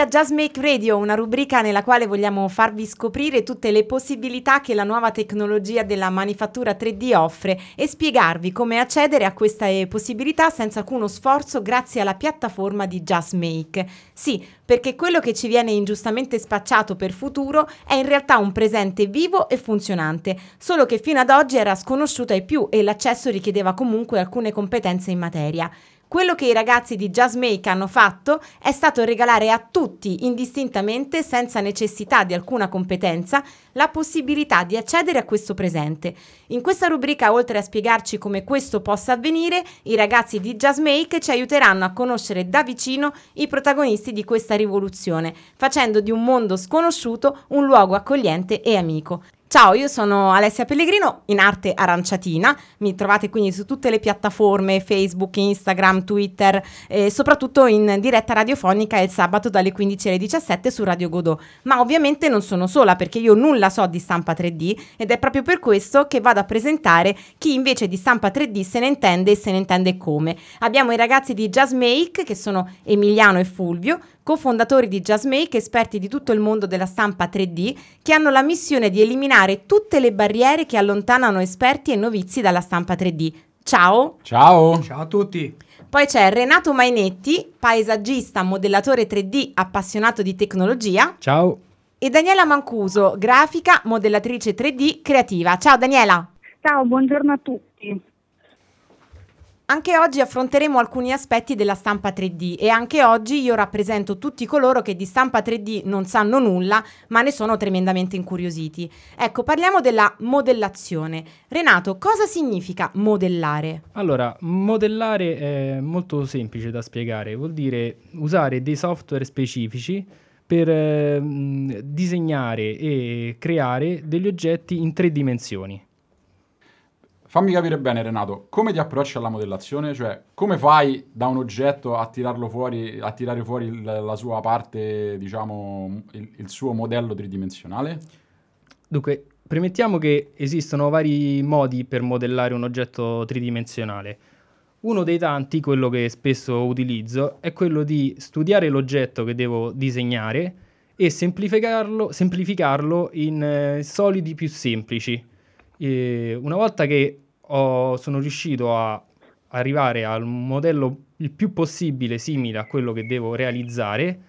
A Just Make Radio, una rubrica nella quale vogliamo farvi scoprire tutte le possibilità che la nuova tecnologia della manifattura 3D offre e spiegarvi come accedere a queste possibilità senza alcuno sforzo grazie alla piattaforma di Just Make. Sì, perché quello che ci viene ingiustamente spacciato per futuro è in realtà un presente vivo e funzionante, solo che fino ad oggi era sconosciuto ai più e l'accesso richiedeva comunque alcune competenze in materia. Quello che i ragazzi di Just Make hanno fatto è stato regalare a tutti, indistintamente, senza necessità di alcuna competenza, la possibilità di accedere a questo presente. In questa rubrica, oltre a spiegarci come questo possa avvenire, i ragazzi di Just Make ci aiuteranno a conoscere da vicino i protagonisti di questa rivoluzione, facendo di un mondo sconosciuto un luogo accogliente e amico. Ciao, io sono Alessia Pellegrino, in arte aranciatina, mi trovate quindi su tutte le piattaforme Facebook, Instagram, Twitter e soprattutto in diretta radiofonica il sabato dalle 15 alle 17 su Radio Godot. Ma ovviamente non sono sola perché io nulla so di stampa 3D ed è proprio per questo che vado a presentare chi invece di stampa 3D se ne intende e se ne intende come. Abbiamo i ragazzi di Just Make che sono Emiliano e Fulvio, cofondatori di JazzMake, esperti di tutto il mondo della stampa 3D, che hanno la missione di eliminare tutte le barriere che allontanano esperti e novizi dalla stampa 3D. Ciao! Ciao! Ciao a tutti! Poi c'è Renato Mainetti, paesaggista, modellatore 3D, appassionato di tecnologia. Ciao! E Daniela Mancuso, grafica, modellatrice 3D, creativa. Ciao Daniela! Ciao, buongiorno a tutti! Anche oggi affronteremo alcuni aspetti della stampa 3D e anche oggi io rappresento tutti coloro che di stampa 3D non sanno nulla, ma ne sono tremendamente incuriositi. Ecco, parliamo della modellazione. Renato, cosa significa modellare? Allora, modellare è molto semplice da spiegare, vuol dire usare dei software specifici per eh, disegnare e creare degli oggetti in tre dimensioni. Fammi capire bene, Renato, come ti approcci alla modellazione? Cioè, come fai da un oggetto a tirarlo fuori, a tirare fuori il, la sua parte, diciamo, il, il, suo modello tridimensionale? Dunque, premettiamo che esistono vari modi per modellare un oggetto tridimensionale. Uno dei tanti, quello che spesso utilizzo, è quello di studiare l'oggetto che devo disegnare e semplificarlo, semplificarlo in eh, solidi più semplici e una volta che ho, sono riuscito a arrivare al modello il più possibile simile a quello che devo realizzare,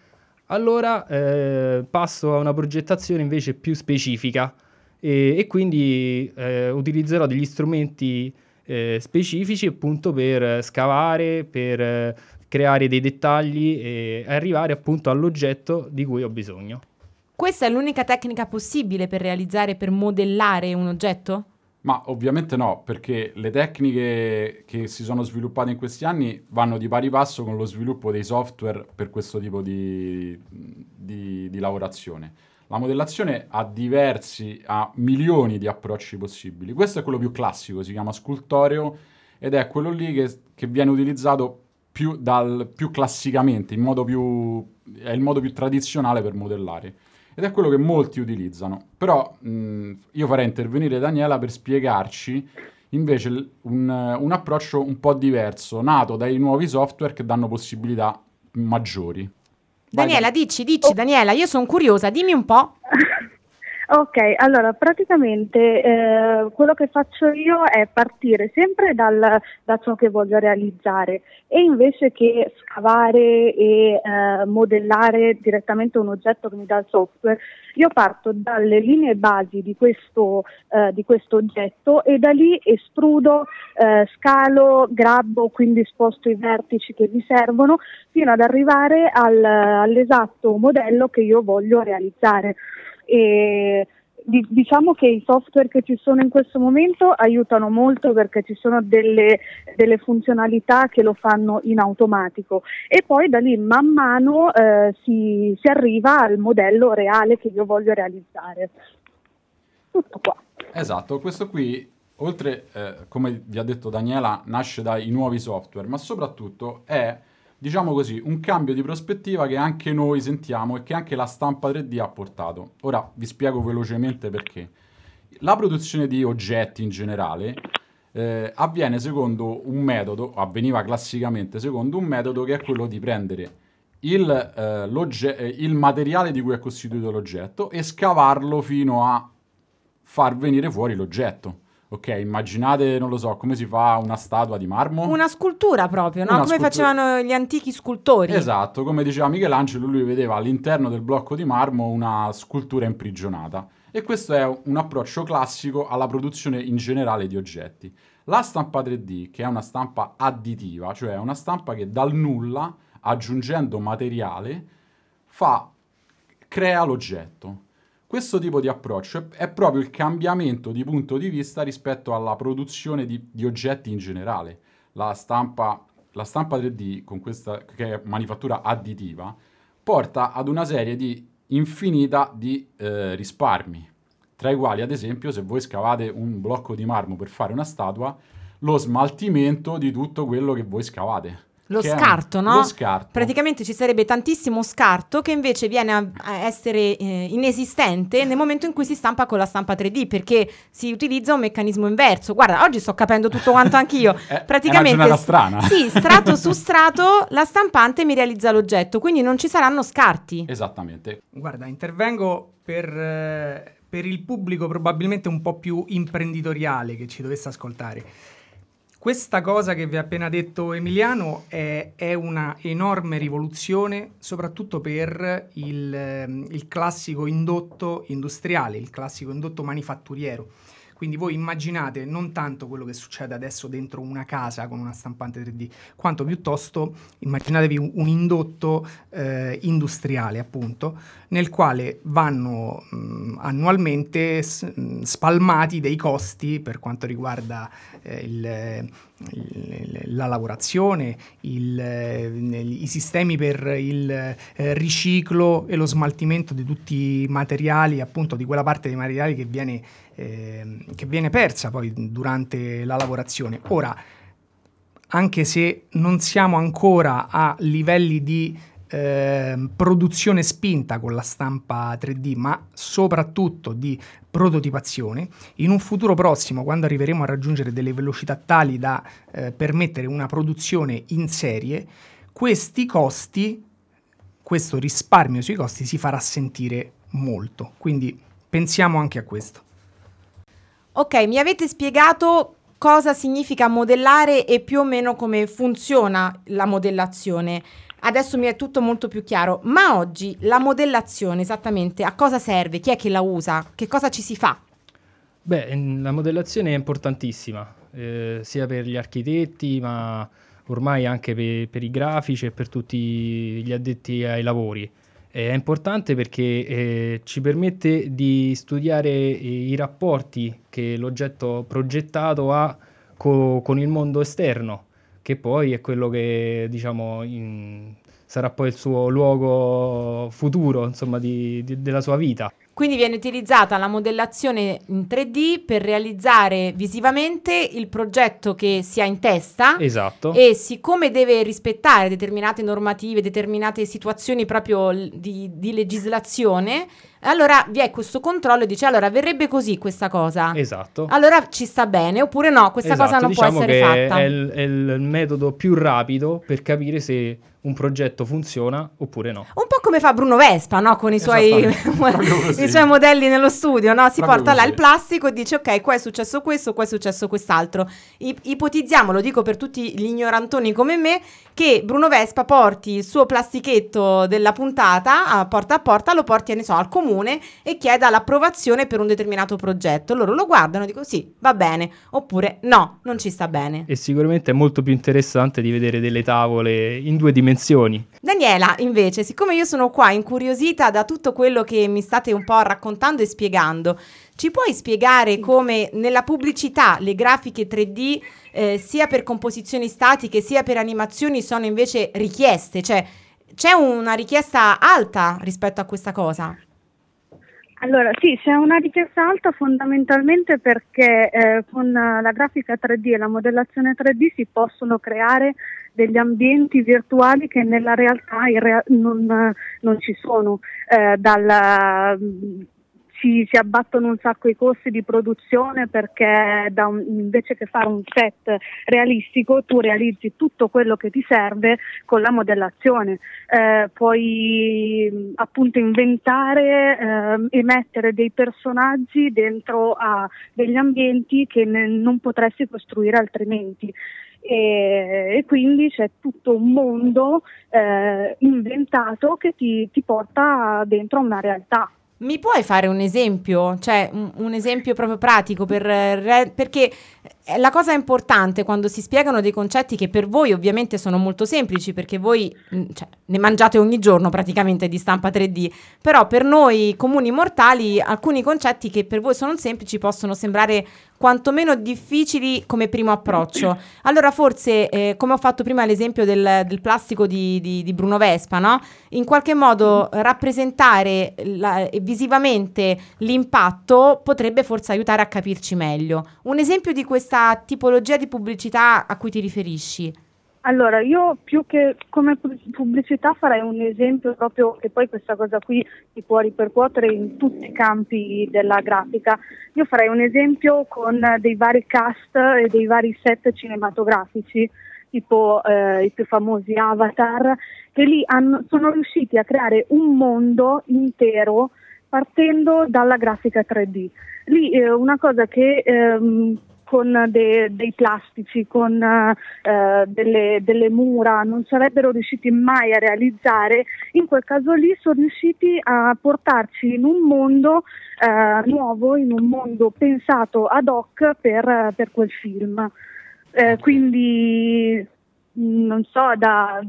allora eh, passo a una progettazione invece più specifica e, e quindi eh, utilizzerò degli strumenti eh, specifici appunto per scavare, per creare dei dettagli e arrivare appunto all'oggetto di cui ho bisogno. Questa è l'unica tecnica possibile per realizzare, per modellare un oggetto? Ma ovviamente no, perché le tecniche che si sono sviluppate in questi anni vanno di pari passo con lo sviluppo dei software per questo tipo di, di, di lavorazione. La modellazione ha diversi, ha milioni di approcci possibili. Questo è quello più classico, si chiama scultoreo ed è quello lì che, che viene utilizzato più, dal, più classicamente, più, è il modo più tradizionale per modellare ed è quello che molti utilizzano. Però mh, io farei intervenire Daniela per spiegarci invece un, un, approccio un po' diverso, nato dai nuovi software che danno possibilità maggiori. Daniela, Vai. dici, dici, oh. Daniela, io sono curiosa, dimmi un po'. Ok, allora praticamente eh, quello che faccio io è partire sempre dal, da ciò che voglio realizzare e invece che scavare e eh, modellare direttamente un oggetto che mi dà il software, io parto dalle linee basi di questo, eh, di questo oggetto e da lì estrudo, eh, scalo, grabbo, quindi sposto i vertici che mi servono fino ad arrivare al, all'esatto modello che io voglio realizzare. E diciamo che i software che ci sono in questo momento aiutano molto perché ci sono delle, delle funzionalità che lo fanno in automatico e poi da lì man mano eh, si, si, arriva al modello reale che io voglio realizzare. Tutto qua. Esatto, questo qui oltre, eh, come vi ha detto Daniela, nasce dai nuovi software, ma soprattutto è diciamo così, un cambio di prospettiva che anche noi sentiamo e che anche la stampa 3D ha portato. Ora vi spiego velocemente perché. La produzione di oggetti in generale eh, avviene secondo un metodo, avveniva classicamente secondo un metodo che è quello di prendere il, eh, eh, il materiale di cui è costituito l'oggetto e scavarlo fino a far venire fuori l'oggetto. Ok, immaginate, non lo so, come si fa una statua di marmo? Una scultura proprio, no? Una come scultura. facevano gli antichi scultori. Esatto, come diceva Michelangelo, lui vedeva all'interno del blocco di marmo una scultura imprigionata. E questo è un approccio classico alla produzione in generale di oggetti. La stampa 3D, che è una stampa additiva, cioè una stampa che dal nulla, aggiungendo materiale, fa, crea l'oggetto. Questo tipo di approccio è, proprio il cambiamento di punto di vista rispetto alla produzione di, di oggetti in generale. La stampa, la stampa 3D, con questa che è manifattura additiva, porta ad una serie di infinita di eh, risparmi, tra i quali ad esempio se voi scavate un blocco di marmo per fare una statua, lo smaltimento di tutto quello che voi scavate. Lo scarto, un, no? Lo scarto. Praticamente ci sarebbe tantissimo scarto che invece viene a, a essere eh, inesistente nel momento in cui si stampa con la stampa 3D perché si utilizza un meccanismo inverso. Guarda, oggi sto capendo tutto quanto anch'io. è, Praticamente è una strana. Sì, strato su strato la stampante mi realizza l'oggetto, quindi non ci saranno scarti. Esattamente. Guarda, intervengo per eh, per il pubblico probabilmente un po' più imprenditoriale che ci dovesse ascoltare. Questa cosa che vi ha appena detto Emiliano è, è una enorme rivoluzione, soprattutto per il, ehm, il classico indotto industriale, il classico indotto manifatturiero. Quindi voi immaginate non tanto quello che succede adesso dentro una casa con una stampante 3D, quanto piuttosto immaginatevi un, indotto eh, industriale, appunto, nel quale vanno mh, annualmente s- spalmati dei costi per quanto riguarda eh, il, la lavorazione, il, i sistemi per il eh, riciclo e lo smaltimento di tutti i materiali, appunto di quella parte dei materiali che viene eh, che viene persa poi durante la lavorazione. Ora, anche se non siamo ancora a livelli di eh, produzione spinta con la stampa 3D, ma soprattutto di prototipazione, in un futuro prossimo, quando arriveremo a raggiungere delle velocità tali da eh, permettere una produzione in serie, questi costi, questo risparmio sui costi si farà sentire molto. Quindi pensiamo anche a questo. Ok, mi avete spiegato cosa significa modellare e più o meno come funziona la modellazione. Adesso mi è tutto molto più chiaro, ma oggi la modellazione esattamente a cosa serve? Chi è che la usa? Che cosa ci si fa? Beh, la modellazione è importantissima, eh, sia per gli architetti, ma ormai anche per, per, i grafici e per tutti gli addetti ai lavori. È importante perché eh, ci permette di studiare i rapporti che l'oggetto progettato ha co- con il mondo esterno, che poi è quello che diciamo in, sarà poi il suo luogo futuro, insomma, di, di, della sua vita. Quindi viene utilizzata la modellazione in 3D per realizzare visivamente il progetto che si ha in testa. Esatto. E siccome deve rispettare determinate normative, determinate situazioni proprio di, di legislazione, allora vi è questo controllo e dice allora verrebbe così questa cosa. Esatto. Allora ci sta bene oppure no, questa esatto, cosa non diciamo può essere fatta. È il, è il metodo più rapido per capire se un progetto funziona oppure no. Un po' come fa Bruno Vespa, no? Con i suoi, i suoi modelli nello studio, no? Si Proprio porta così. là il plastico e dice ok, qua è successo questo, qua è successo quest'altro. I- ipotizziamo, lo dico per tutti gli ignorantoni come me, che Bruno Vespa porti il suo plastichetto della puntata a porta a porta, lo porti, ne so, al comune e chieda l'approvazione per un determinato progetto. Loro lo guardano e dicono sì, va bene, oppure no, non ci sta bene. E sicuramente è molto più interessante di vedere delle tavole in due dimensioni dimensioni. Daniela, invece, siccome io sono qua incuriosita da tutto quello che mi state un po' raccontando e spiegando, ci puoi spiegare come nella pubblicità le grafiche 3D eh, sia per composizioni statiche sia per animazioni sono invece richieste? Cioè c'è una richiesta alta rispetto a questa cosa? Allora sì, c'è una richiesta alta fondamentalmente perché eh, con la grafica 3D e la modellazione 3D si possono creare degli ambienti virtuali che nella realtà rea- non, non, ci sono. Eh, dalla, si, si, abbattono un sacco i costi di produzione perché un, invece che fare un set realistico tu realizzi tutto quello che ti serve con la modellazione. Eh, puoi appunto inventare eh, e mettere dei personaggi dentro a degli ambienti che ne, non potresti costruire altrimenti. E, e, quindi c'è tutto un mondo eh, inventato che ti, ti porta dentro a una realtà. Mi puoi fare un esempio? Cioè, un, un esempio proprio pratico per, perché la cosa importante quando si spiegano dei concetti che per voi ovviamente sono molto semplici perché voi mm, cioè, ne mangiate ogni giorno praticamente di stampa 3D, però per noi comuni mortali alcuni concetti che per voi sono semplici possono sembrare quantomeno difficili come primo approccio. Allora forse, eh, come ho fatto prima l'esempio del, del plastico di, di, di, Bruno Vespa, no? in qualche modo rappresentare la, visivamente l'impatto potrebbe forse aiutare a capirci meglio. Un esempio di questa tipologia di pubblicità a cui ti riferisci? Allora, io più che come pubblicità farei un esempio proprio che poi questa cosa qui si può ripercuotere in tutti i campi della grafica. Io farei un esempio con dei vari cast e dei vari set cinematografici, tipo eh, i più famosi Avatar, che lì hanno, sono riusciti a creare un mondo intero partendo dalla grafica 3D. Lì eh, una cosa che ehm, con de, dei plastici, con eh, delle, delle, mura, non sarebbero riusciti mai a realizzare, in quel caso lì sono riusciti a portarci in un mondo eh, nuovo, in un mondo pensato ad hoc per, per quel film. Eh, quindi non so, da,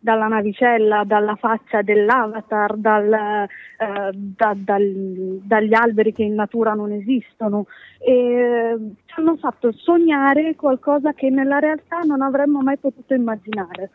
dalla navicella, dalla faccia dell'avatar, dal, eh, da, dal, dagli alberi che in natura non esistono. E ci hanno fatto sognare qualcosa che nella realtà non avremmo mai potuto immaginare.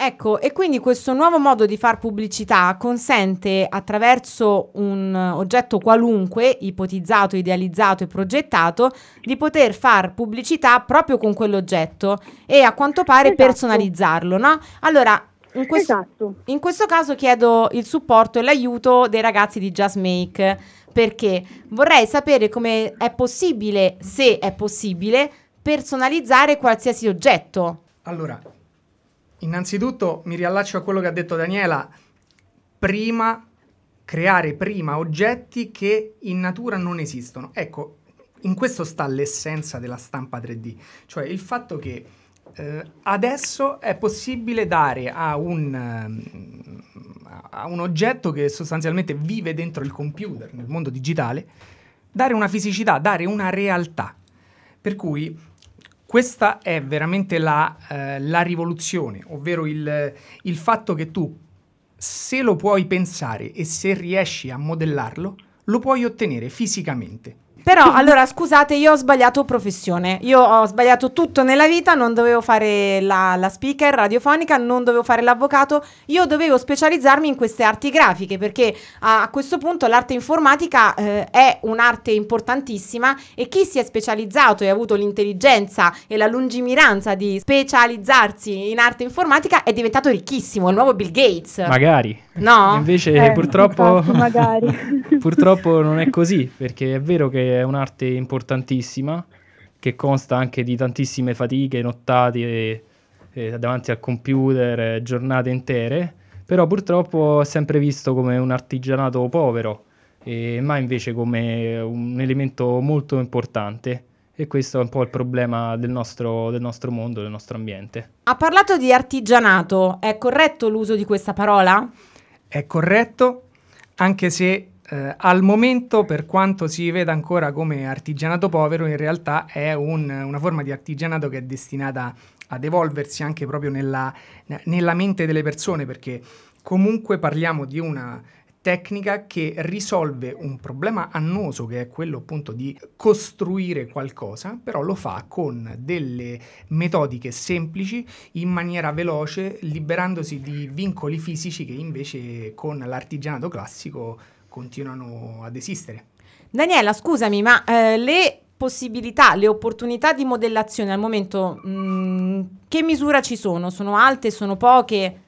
Ecco, e quindi questo nuovo modo di far pubblicità consente attraverso un oggetto qualunque, ipotizzato, idealizzato e progettato, di poter far pubblicità proprio con quell'oggetto e a quanto pare esatto. personalizzarlo, no? Allora, in questo, esatto. in questo caso chiedo il supporto e l'aiuto dei ragazzi di Just Make perché vorrei sapere come è possibile, se è possibile, personalizzare qualsiasi oggetto. Allora, Innanzitutto mi riallaccio a quello che ha detto Daniela, prima creare prima oggetti che in natura non esistono. Ecco, in questo sta l'essenza della stampa 3D, cioè il fatto che eh, adesso è possibile dare a un, a un oggetto che sostanzialmente vive dentro il computer, nel mondo digitale, dare una fisicità, dare una realtà. Per cui questa è veramente la, eh, la rivoluzione, ovvero il, il fatto che tu, se lo puoi pensare e se riesci a modellarlo, lo puoi ottenere fisicamente. Però allora scusate, io ho sbagliato professione. Io ho sbagliato tutto nella vita, non dovevo fare la, la, speaker radiofonica, non dovevo fare l'avvocato, io dovevo specializzarmi in queste arti grafiche perché a, a questo punto l'arte informatica eh, è un'arte importantissima e chi si è specializzato e ha avuto l'intelligenza e la lungimiranza di specializzarsi in arte informatica è diventato ricchissimo, il nuovo Bill Gates. Magari. No? Invece eh, purtroppo, purtroppo non è così perché è vero che è un'arte importantissima che consta anche di tantissime fatiche, nottate e, e davanti al computer, giornate intere, però purtroppo è sempre visto come un artigianato povero, e mai invece come un elemento molto importante. E questo è un po' il problema del nostro, del nostro mondo, del nostro ambiente. Ha parlato di artigianato, è corretto l'uso di questa parola? È corretto, anche se eh, al momento, per quanto si veda ancora come artigianato povero, in realtà è un, una forma di artigianato che è destinata ad evolversi anche proprio nella, nella mente delle persone, perché comunque parliamo di una tecnica che risolve un problema annoso che è quello appunto di costruire qualcosa, però lo fa con delle metodiche semplici in maniera veloce, liberandosi di vincoli fisici che invece con l'artigianato classico continuano ad esistere. Daniela, scusami, ma eh, le possibilità, le opportunità di modellazione al momento, mh, mm, che misura ci sono? Sono alte, sono poche?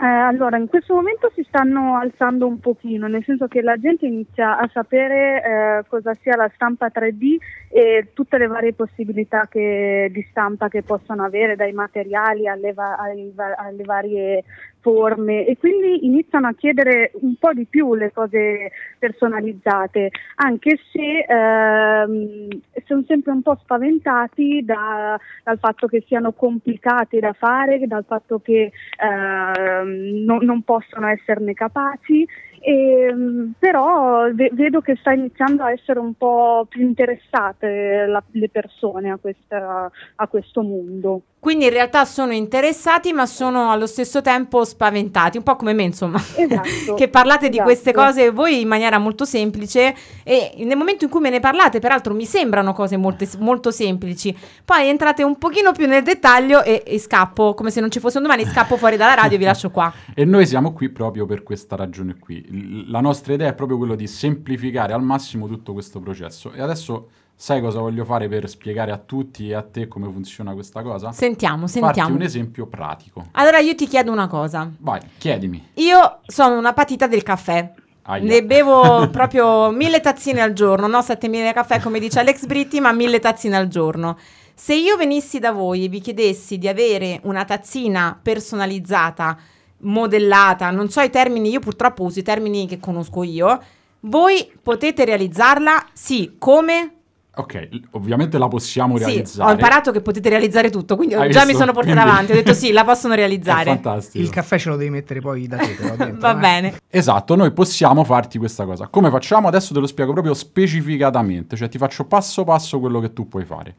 Eh, allora, in questo momento si stanno alzando un pochino, nel senso che la gente inizia a sapere eh, cosa sia la stampa 3D e tutte le varie possibilità che, di stampa che possono avere, dai materiali alle, va- alle, va- alle varie forme e quindi iniziano a chiedere un po' di più le cose personalizzate, anche se ehm, sono sempre un po' spaventati da, dal fatto che siano complicati da fare, dal fatto che ehm, no, non possono esserne capaci e, però ve- vedo che sta iniziando a essere un po' più interessate la- le persone a, questa- a questo mondo. Quindi in realtà sono interessati, ma sono allo stesso tempo spaventati, un po' come me, insomma. Esatto. che parlate di esatto. queste cose voi in maniera molto semplice e nel momento in cui me ne parlate, peraltro mi sembrano cose molto, molto semplici. Poi entrate un pochino più nel dettaglio e, e scappo, come se non ci fosse un domani, scappo fuori dalla radio e vi lascio qua. E noi siamo qui proprio per questa ragione qui. La nostra idea è proprio quello di semplificare al massimo tutto questo processo. E adesso sai cosa voglio fare per spiegare a tutti e a te come funziona questa cosa? Sentiamo, Farti sentiamo. un esempio pratico. Allora io ti chiedo una cosa. Vai, chiedimi. Io sono una patita del caffè. Aia. Ne bevo proprio mille tazzine al giorno, no 7000 caffè come dice Alex Britti, ma mille tazzine al giorno. Se io venissi da voi e vi chiedessi di avere una tazzina personalizzata, modellata, non so i termini, io purtroppo uso i termini che conosco io, voi potete realizzarla? Sì, come? Ok, ovviamente la possiamo Sì, realizzare. ho imparato che potete realizzare tutto, quindi Hai già mi visto? sono portata Quindi- avanti, ho detto sì, la possono È realizzare. fantastico. Il caffè ce lo devi mettere poi da te, però, dentro, Va eh. bene. Esatto, noi possiamo farti questa cosa. Come facciamo? Adesso te lo spiego proprio specificatamente, cioè ti faccio passo passo quello che tu puoi fare.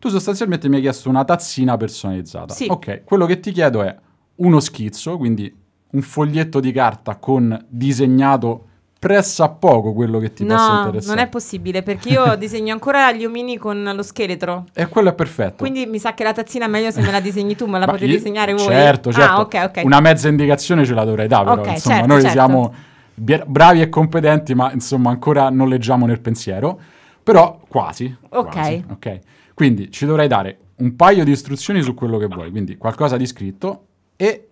Tu sostanzialmente mi hai chiesto una tazzina personalizzata. Sì. Ok, quello che ti chiedo è uno schizzo, quindi un foglietto di carta con disegnato pressa poco quello che ti possa No, interessare. non è possibile perché io disegno ancora gli omini con lo scheletro. E quello è perfetto. Quindi mi sa che la tazzina è meglio se me la disegni tu, me la potete disegnare voi. Certo, certo. Ah, ok, ok. Una mezza indicazione ce la dovrei dare, però insomma, certo, noi certo. siamo bravi e competenti, ma insomma ancora non leggiamo nel pensiero, però quasi. Ok. quasi, ok. Quindi ci dovrai dare un paio di istruzioni su quello che vuoi, quindi qualcosa di scritto e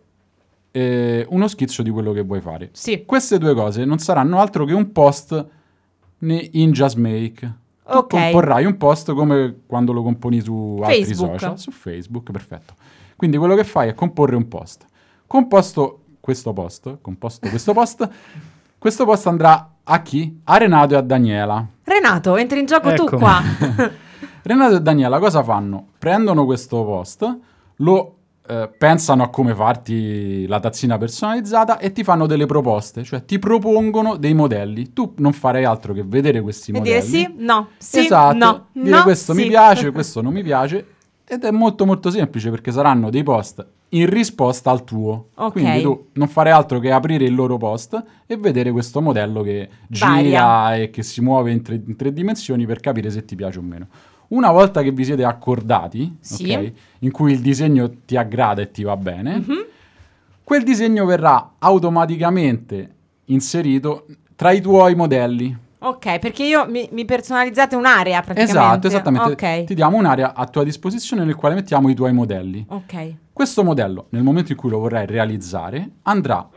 eh, uno schizzo di quello che vuoi fare. Sì. Queste due cose non saranno altro che un post in JustMake. Tu Ok. comporrai un post come quando lo componi su altri Facebook. social, su Facebook, perfetto. Quindi quello che fai è comporre un post. Composto questo post, composto questo post, questo post andrà a chi? A Renato e a Daniela. Renato, entri in gioco tu Ecco. qua. Renato e Daniela cosa fanno? Prendono questo post, lo eh, pensano a come farti la tazzina personalizzata e ti fanno delle proposte, cioè ti propongono dei modelli. Tu non farei altro che vedere questi e modelli. dire sì, no, sì, esatto, no, dire no, questo mi sì. piace, questo non mi piace. Ed è molto molto semplice perché saranno dei post in risposta al tuo. Ok. Quindi tu non fare altro che aprire il loro post e vedere questo modello che gira Varia. e che si muove in tre, in tre dimensioni per capire se ti piace o meno. Una volta che vi siete accordati, Sì. ok, in cui il disegno ti aggrada e ti va bene, Mhm. quel disegno verrà automaticamente inserito tra i tuoi modelli. Ok, perché io mi, mi personalizzate un'area praticamente. Esatto, esattamente. Ok. Ti diamo un'area a tua disposizione nel quale mettiamo i tuoi modelli. Ok. Questo modello, nel momento in cui lo vorrai realizzare, andrà,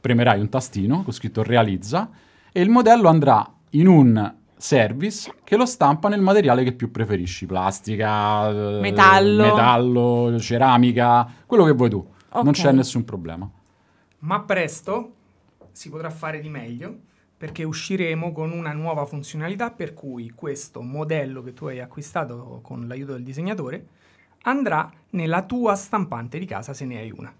premerai un tastino con scritto realizza e il modello andrà in un service che lo stampa nel materiale che più preferisci, plastica, eh, Metallo. metallo, ceramica, quello che vuoi tu. Non Ok. c'è nessun problema. Ma presto si potrà fare di meglio perché usciremo con una nuova funzionalità per cui questo modello che tu hai acquistato con l'aiuto del disegnatore andrà nella tua stampante di casa se ne hai una.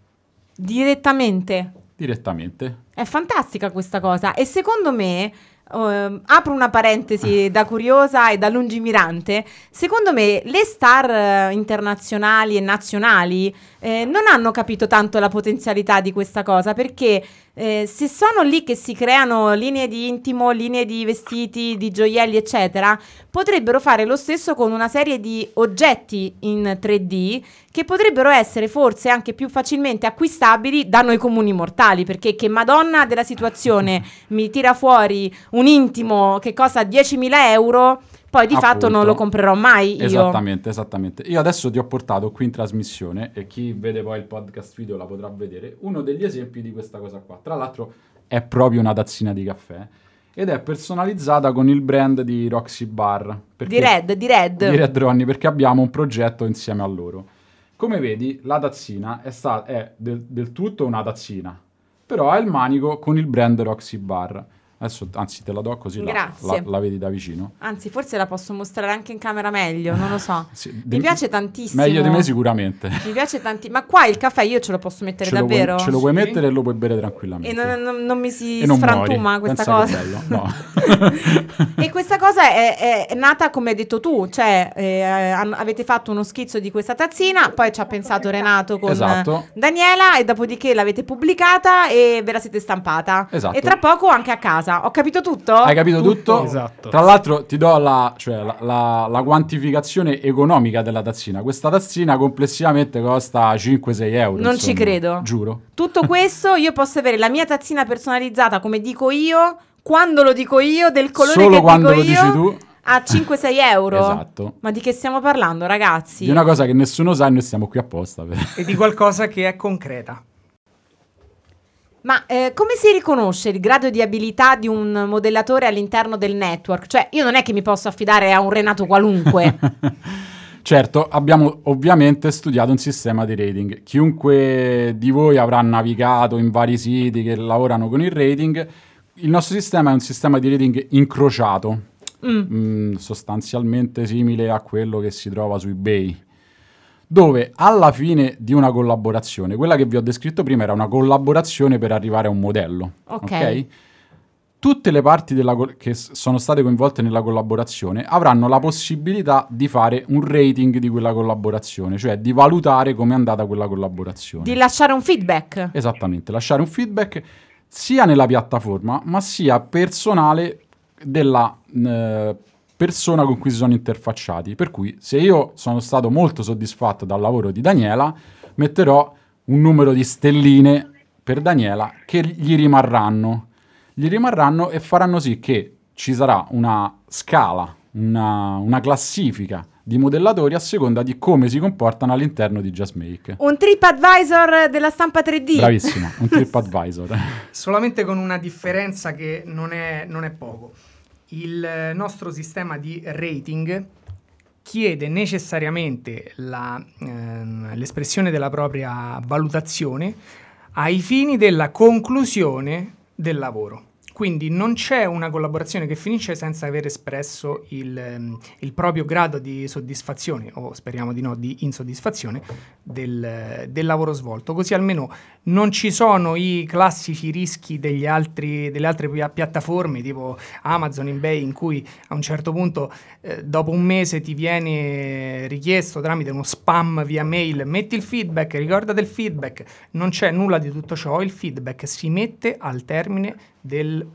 Direttamente. Direttamente. È fantastica questa cosa e secondo me, ehm, apro una parentesi da curiosa e da lungimirante, secondo me le star eh, internazionali e nazionali eh, non hanno capito tanto la potenzialità di questa cosa perché eh, se sono lì che si creano linee di intimo, linee di vestiti, di gioielli eccetera, potrebbero fare lo stesso con una serie di oggetti in 3D che potrebbero essere forse anche più facilmente acquistabili da noi comuni mortali, perché che Madonna della situazione mi tira fuori un intimo che costa 10.000 euro, poi di fatto non Appunto. lo comprerò mai io. Esattamente, esattamente. Io adesso ti ho portato qui in trasmissione e chi vede poi il podcast video la potrà vedere, uno degli esempi di questa cosa qua. Tra l'altro è proprio una tazzina di caffè ed è personalizzata con il brand di Roxy Bar. perché- Di Red, di Red. di Red Ronnie perché abbiamo un progetto insieme a loro. Come vedi, la tazzina è, sta- è del, del tutto una tazzina, però ha il manico con il brand Roxy Bar. Adesso, anzi, te la do così la, la- la vedi da vicino. Anzi, forse la posso mostrare anche in camera meglio, non lo so. Sì, Mi de- piace tantissimo. Meglio di me sicuramente. Mi piace tanti. Ma qua il caffè io ce lo posso mettere Ce lo, davvero? puoi, ce lo puoi Sì. mettere e lo puoi bere E tranquillamente. non, non- non mi si E non sfrantuma muori. questa Pensa cosa. bello, no. e questa cosa è, è- nata come hai detto tu, cioè eh, avete fatto uno schizzo di questa tazzina, poi ci ha pensato Renato con Esatto. Daniela e dopodiché l'avete pubblicata e ve la siete stampata. Esatto. E tra poco anche a casa. Ho capito tutto? Hai capito tutto? Esatto. Tra l'altro ti do la, cioè, la, la- la quantificazione economica della tazzina. Questa tazzina complessivamente costa 5-6 euro. Non ci insomma. credo. Giuro. Tutto questo io posso avere la mia tazzina personalizzata come dico io, quando lo dico io, del colore Solo che quando dico lo io, dici tu. a 5-6 euro. Esatto. Ma di che stiamo parlando, ragazzi? Di una cosa che nessuno sa e noi stiamo qui apposta. per- E di qualcosa che è concreta. Ma eh, come si riconosce il grado di abilità di un modellatore all'interno del network? Cioè, io non è che mi posso affidare a un Renato qualunque. certo, abbiamo ovviamente studiato un sistema di rating. Chiunque di voi avrà navigato in vari siti che lavorano con il rating, il nostro sistema è un sistema di rating incrociato, Mm. mm, sostanzialmente simile a quello che si trova su eBay. Dove alla fine di una collaborazione, quella che vi ho descritto prima era una collaborazione per arrivare a un modello. Ok. ok? Tutte le parti co- che sono state coinvolte nella collaborazione avranno la possibilità di fare un rating di quella collaborazione, cioè di valutare come è andata quella collaborazione. di lasciare un feedback. Esattamente, lasciare un feedback sia nella piattaforma, ma sia personale della eh, persona con cui si sono interfacciati. Per cui, se io sono stato molto soddisfatto dal lavoro di Daniela, metterò un numero di stelline per Daniela che gli rimarranno. Gli rimarranno e faranno sì che ci sarà una scala, una, una classifica di modellatori a seconda di come si comportano all'interno di JustMake. Un TripAdvisor della stampa 3D. Bravissimo, un TripAdvisor. Solamente con una differenza che non è, non è poco. Il nostro sistema di rating chiede necessariamente la, ehm, l'espressione della propria valutazione ai fini della conclusione del lavoro. Quindi non c'è una collaborazione che finisce senza aver espresso il, ehm, il proprio grado di soddisfazione, o speriamo di no, di insoddisfazione del, del lavoro svolto. Così almeno non ci sono i classici rischi altri, delle altre pia- piattaforme tipo Amazon, eBay, in cui a un certo punto eh, dopo un mese ti viene richiesto tramite uno spam via mail, metti il feedback, ricorda del feedback, non c'è nulla di tutto ciò, il feedback si mette al termine del,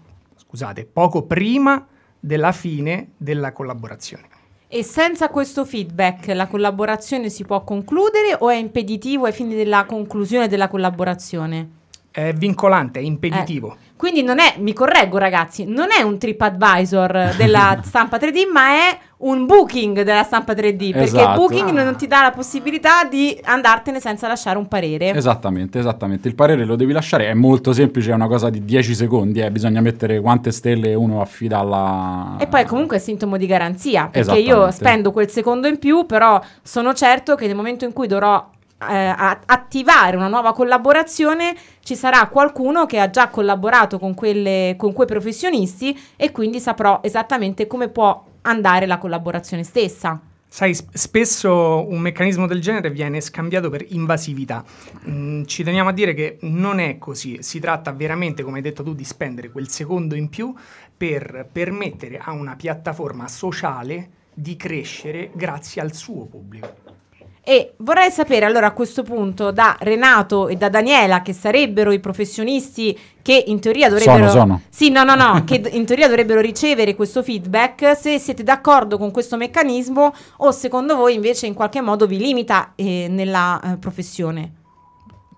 scusate, poco prima della fine della collaborazione. E senza questo feedback la collaborazione si può concludere o è impeditivo ai fini della conclusione della collaborazione? È vincolante, è impeditivo. Quindi non è, mi correggo ragazzi, non è un TripAdvisor della stampa 3D, ma è un booking della stampa 3D, perché Esatto. booking non ti dà la possibilità di andartene senza lasciare un parere. Esattamente, esattamente. Il parere lo devi lasciare, è molto semplice, è una cosa di 10 secondi, eh. bisogna mettere quante stelle uno affida alla... E poi comunque è sintomo di garanzia, perché io spendo quel secondo in più, però sono certo che nel momento in cui dovrò eh, attivare una nuova collaborazione ci sarà qualcuno che ha già collaborato con, quelle, con quei professionisti e quindi saprò esattamente come può andare la collaborazione stessa. Sai, spesso un meccanismo del genere viene scambiato per invasività. Mm, ci teniamo a dire che non è così, si tratta veramente, come hai detto tu, di spendere quel secondo in più per permettere a una piattaforma sociale di crescere grazie al suo pubblico. E vorrei sapere allora a questo punto da Renato e da Daniela, che sarebbero i professionisti che in teoria dovrebbero... Sono, sono. Sì, no, no, no, che in teoria dovrebbero ricevere questo feedback, se siete d'accordo con questo meccanismo o secondo voi invece in qualche modo vi limita eh, nella eh, professione.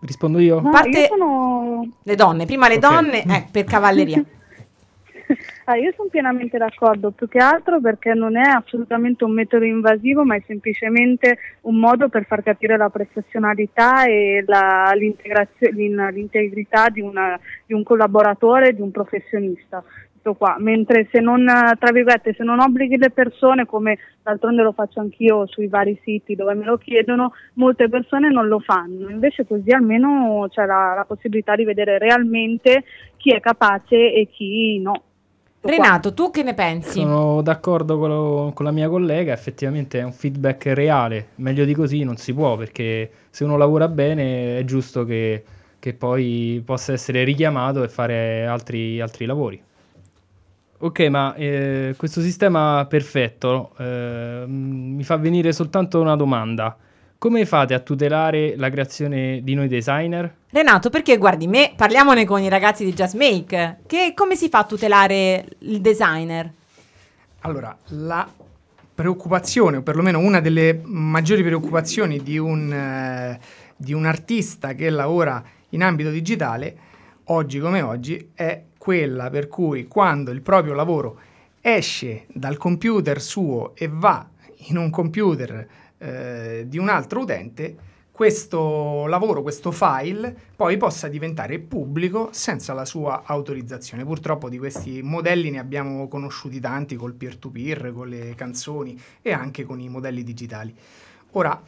Rispondo io? Ma Parte- io sono... Le donne, prima le Ok. donne, eh, per cavalleria. Ah, io sono pienamente d'accordo, più che altro perché non è assolutamente un metodo invasivo, ma è semplicemente un modo per far capire la professionalità e la, l'integrità di, una, di un collaboratore, di un professionista. Qua, mentre se non, tra virgolette, se non obblighi le persone, come d'altronde lo faccio anch'io sui vari siti dove me lo chiedono, molte persone non lo fanno, invece così almeno c'è la, la possibilità di vedere realmente chi è capace e chi no. Renato, tu che ne pensi? Sono d'accordo con, lo, con, la mia collega, effettivamente è un feedback reale, meglio di così non si può perché se uno lavora bene è giusto che, che poi possa essere richiamato e fare altri, altri lavori. Ok, ma eh, questo sistema perfetto eh, mi fa venire soltanto una domanda. Come fate a tutelare la creazione di noi designer? Renato, perché guardi me, parliamone con i ragazzi di Just Make. Che, come si fa a tutelare il designer? Allora, la preoccupazione, o perlomeno una delle maggiori preoccupazioni di un, eh, di un artista che lavora in ambito digitale, oggi come oggi, è quella per cui quando il proprio lavoro esce dal computer suo e va in un computer eh, di un altro utente, questo lavoro, questo file, poi possa diventare pubblico senza la sua autorizzazione. Purtroppo di questi modelli ne abbiamo conosciuti tanti col peer-to-peer, con le canzoni e anche con i modelli digitali. Ora,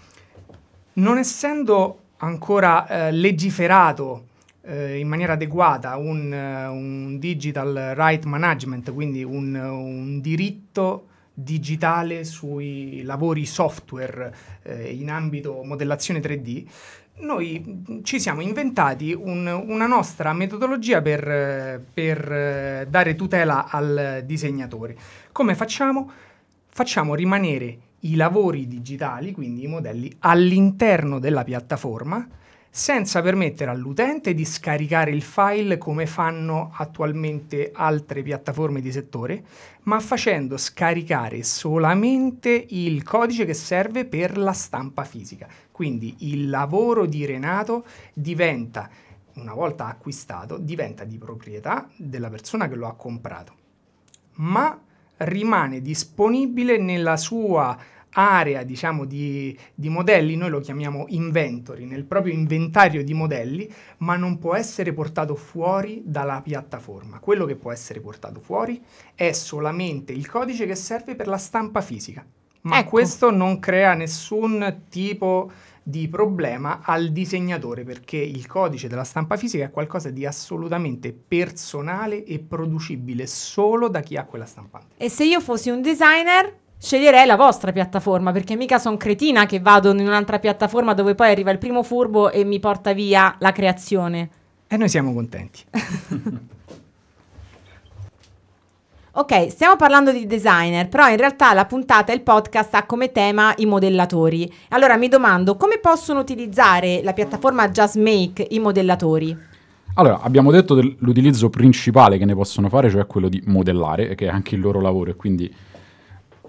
non essendo ancora eh, legiferato eh, in maniera adeguata un, un, digital right management, quindi un, un diritto digitale sui lavori software eh, in ambito modellazione 3D, noi ci siamo inventati un, una nostra metodologia per, per, dare tutela al disegnatore. Come facciamo? Facciamo rimanere i lavori digitali, quindi i modelli, all'interno della piattaforma senza permettere all'utente di scaricare il file come fanno attualmente altre piattaforme di settore, ma facendo scaricare solamente il codice che serve per la stampa fisica. Quindi il lavoro di Renato diventa, una volta acquistato, diventa di proprietà della persona che lo ha comprato, ma rimane disponibile nella sua area diciamo, di, di, modelli, noi lo chiamiamo inventory, nel proprio inventario di modelli, ma non può essere portato fuori dalla piattaforma. Quello che può essere portato fuori è solamente il codice che serve per la stampa fisica. Ma ecco. questo non crea nessun tipo di problema al disegnatore perché il codice della stampa fisica è qualcosa di assolutamente personale e producibile solo da chi ha quella stampante. E se io fossi un designer sceglierei la vostra piattaforma perché mica sono cretina che vado in un'altra piattaforma dove poi arriva il primo furbo e mi porta via la creazione. E noi siamo contenti. ok, stiamo parlando di designer, però in realtà la puntata e il podcast ha come tema i modellatori. Allora mi domando come possono utilizzare la piattaforma Just Make i modellatori? Allora, abbiamo detto dell'utilizzo principale che ne possono fare, cioè quello di modellare, che è anche il loro lavoro e quindi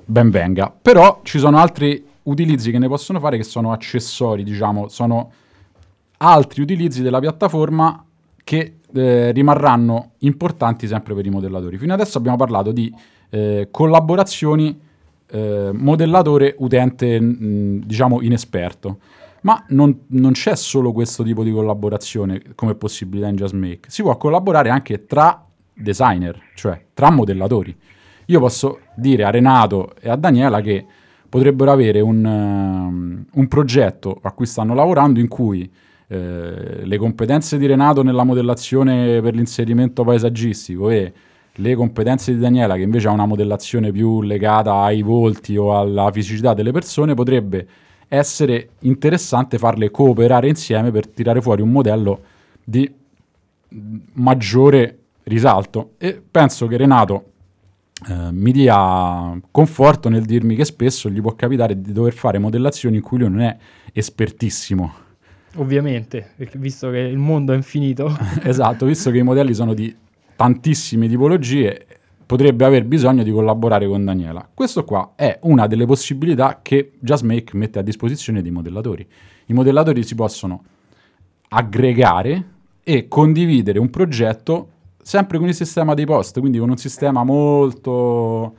ben venga. Però ci sono altri utilizzi che ne possono fare che sono accessori, diciamo, sono altri utilizzi della piattaforma che eh, rimarranno importanti sempre per i modellatori. Fino adesso abbiamo parlato di eh, collaborazioni eh, modellatore utente, mh, diciamo, inesperto. Ma non, non, c'è solo questo tipo di collaborazione come possibilità in JustMake. Si può collaborare anche tra designer, cioè tra modellatori. Io posso dire a Renato e a Daniela che potrebbero avere un, um, un progetto a cui stanno lavorando in cui eh, le competenze di Renato nella modellazione per l'inserimento paesaggistico e le competenze di Daniela, che invece ha una modellazione più legata ai volti o alla fisicità delle persone, potrebbe essere interessante farle cooperare insieme per tirare fuori un modello di maggiore risalto. E penso che Renato eh, mi dia conforto nel dirmi che spesso gli può capitare di dover fare modellazioni in cui lui non è espertissimo. Ovviamente, visto che il mondo è infinito. esatto, visto che i modelli sono di tantissime tipologie, potrebbe aver bisogno di collaborare con Daniela. Questo qua è una delle possibilità che JustMake mette a disposizione dei modellatori. I modellatori si possono aggregare e condividere un progetto sempre con il sistema dei post, quindi con un sistema molto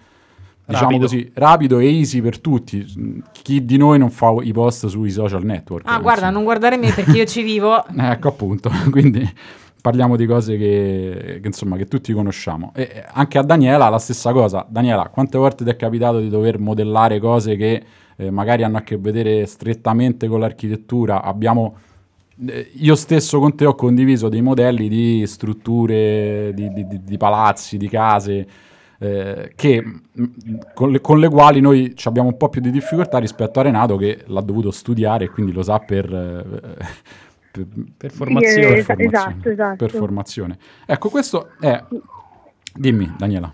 diciamo Rapido. così, rapido e easy per tutti. Chi di noi non fa i post sui social network? Ah, guarda, insomma. non guardare me perché io ci vivo. Eh, ecco appunto, quindi parliamo di cose che, che, insomma che tutti conosciamo. E anche a Daniela la stessa cosa. Daniela, quante volte ti è capitato di dover modellare cose che eh, magari hanno a che vedere strettamente con l'architettura? Abbiamo io stesso con te ho condiviso dei modelli di strutture, di, di- di- di palazzi, di case, eh, che, mh, con, le, con le quali noi ci abbiamo un po' più di difficoltà rispetto a Renato che l'ha dovuto studiare e quindi lo sa per, eh, per, Per Sì, formazione. eh, per es- formazione. esatto, esatto. per formazione. Ecco, questo è... Dimmi, Daniela.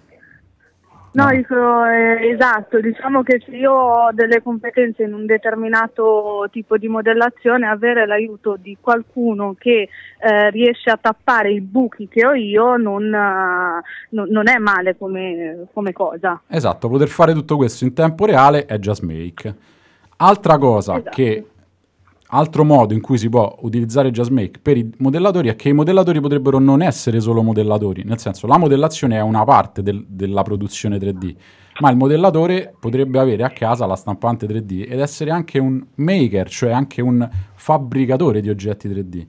No, dico, eh, esatto, diciamo che se io ho delle competenze in un determinato tipo di modellazione, avere l'aiuto di qualcuno che eh, riesce a tappare i buchi che ho io non, eh, non- non è male come, come cosa. Esatto, poter fare tutto questo in tempo reale è JustMake. Altra cosa Esatto. che altro modo in cui si può utilizzare JustMake per i modellatori è che i modellatori potrebbero non essere solo modellatori, nel senso la modellazione è una parte del- della produzione 3D, ma il modellatore potrebbe avere a casa la stampante 3D ed essere anche un maker, cioè anche un fabbricatore di oggetti 3D.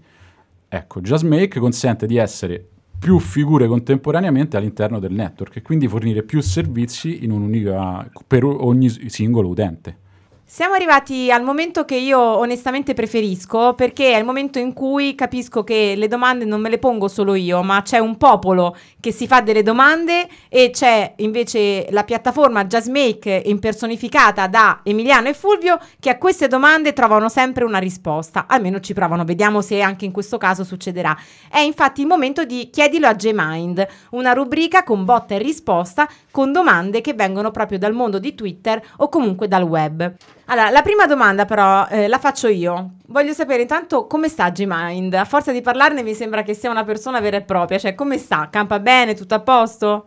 Ecco, JustMake consente di essere più figure contemporaneamente all'interno del network e quindi fornire più servizi un'unica per ogni singolo utente. Siamo arrivati al momento che io onestamente preferisco perché è il momento in cui capisco che le domande non me le pongo solo io, ma c'è un popolo che si fa delle domande e c'è invece la piattaforma JustMake impersonificata da Emiliano e Fulvio che a queste domande trovano sempre una risposta, almeno ci provano, vediamo se anche in questo caso succederà. È infatti il momento di Chiedilo a Gmind, una rubrica con botta e risposta con domande che vengono proprio dal mondo di Twitter o comunque dal web. Allora, la prima domanda però eh, la faccio io. Voglio sapere intanto come sta Gmind. A forza di parlarne mi sembra che sia una persona vera e propria, cioè come sta? Campa bene? Tutto a posto?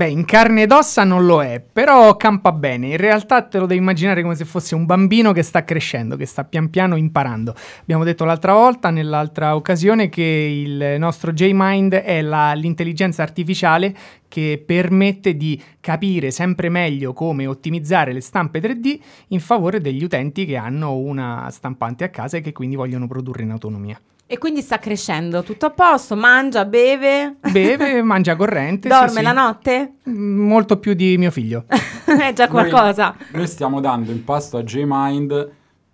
Beh, in carne ed ossa non lo è, però campa bene. In realtà te lo devi immaginare come se fosse un bambino che sta crescendo, che sta pian piano imparando. Abbiamo detto l'altra volta, nell'altra occasione, che il nostro J-Mind è la- l'intelligenza artificiale che permette di capire sempre meglio come ottimizzare le stampe 3D in favore degli utenti che hanno una stampante a casa e che quindi vogliono produrre in autonomia. E quindi sta crescendo, tutto a posto, mangia, beve, Beve, mangia corrente. sì, dorme sì. la notte? Mm, Molto più di mio figlio. è già qualcosa. Noi, noi stiamo dando in pasto a JMind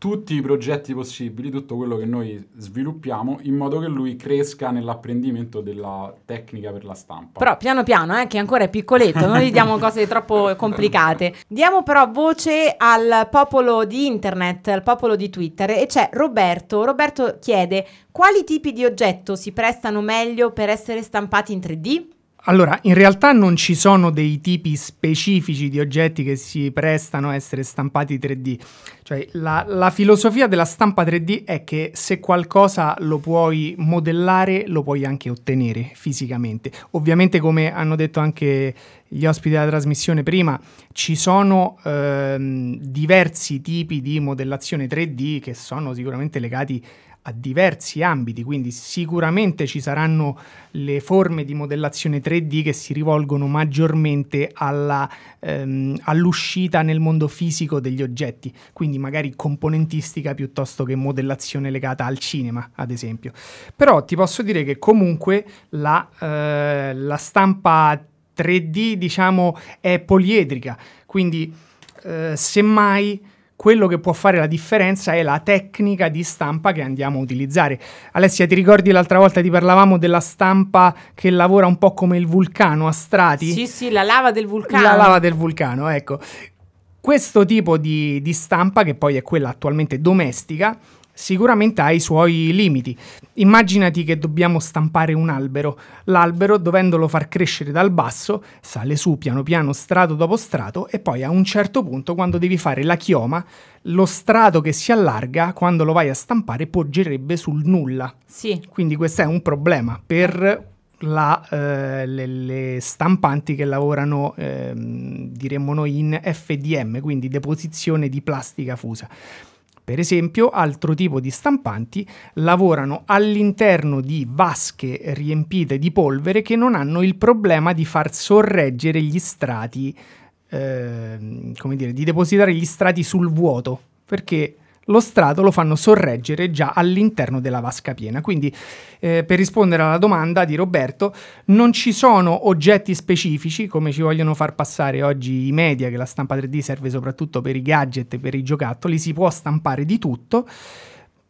tutti i progetti possibili, tutto quello che noi sviluppiamo, in modo che lui cresca nell'apprendimento della tecnica per la stampa. Però piano piano, eh, che ancora è piccoletto, non gli diamo cose troppo complicate. Diamo però voce al popolo di internet, al popolo di Twitter e c'è Roberto. Roberto chiede quali tipi di oggetto si prestano meglio per essere stampati in 3D? Allora, in realtà non ci sono dei tipi specifici di oggetti che si prestano a essere stampati 3D. Cioè, la, la filosofia della stampa 3D è che se qualcosa lo puoi modellare, lo puoi anche ottenere fisicamente. Ovviamente, come hanno detto anche gli ospiti della trasmissione prima, ci sono ehm, diversi tipi di modellazione 3D che sono sicuramente legati a diversi ambiti, quindi sicuramente ci saranno le forme di modellazione 3D che si rivolgono maggiormente alla, ehm, all'uscita nel mondo fisico degli oggetti, quindi magari componentistica piuttosto che modellazione legata al cinema, ad esempio. Però ti posso dire che comunque la, eh, la stampa 3D, diciamo, è poliedrica, quindi eh, semmai quello che può fare la differenza è la tecnica di stampa che andiamo a utilizzare. Alessia, ti ricordi l'altra volta ti parlavamo della stampa che lavora un po' come il vulcano a strati? Sì, sì, la lava del vulcano. La lava del vulcano, ecco. Questo tipo di, di stampa, che poi è quella attualmente domestica, sicuramente ha i suoi limiti. Immaginati che dobbiamo stampare un albero. L'albero, dovendolo far crescere dal basso, sale su piano piano strato dopo strato e poi a un certo punto, quando devi fare la chioma, lo strato che si allarga, quando lo vai a stampare, poggerebbe sul nulla. Sì. Quindi questo è un problema per la, eh, le, le stampanti che lavorano, ehm, diremmo noi, in FDM, quindi deposizione di plastica fusa. Per esempio, altro tipo di stampanti lavorano all'interno di vasche riempite di polvere che non hanno il problema di far sorreggere gli strati, eh, come dire, di depositare gli strati sul vuoto, perché lo strato lo fanno sorreggere già all'interno della vasca piena. Quindi, eh, per rispondere alla domanda di Roberto, non ci sono oggetti specifici, come ci vogliono far passare oggi i media, che la stampa 3D serve soprattutto per i gadget per i giocattoli, si può stampare di tutto,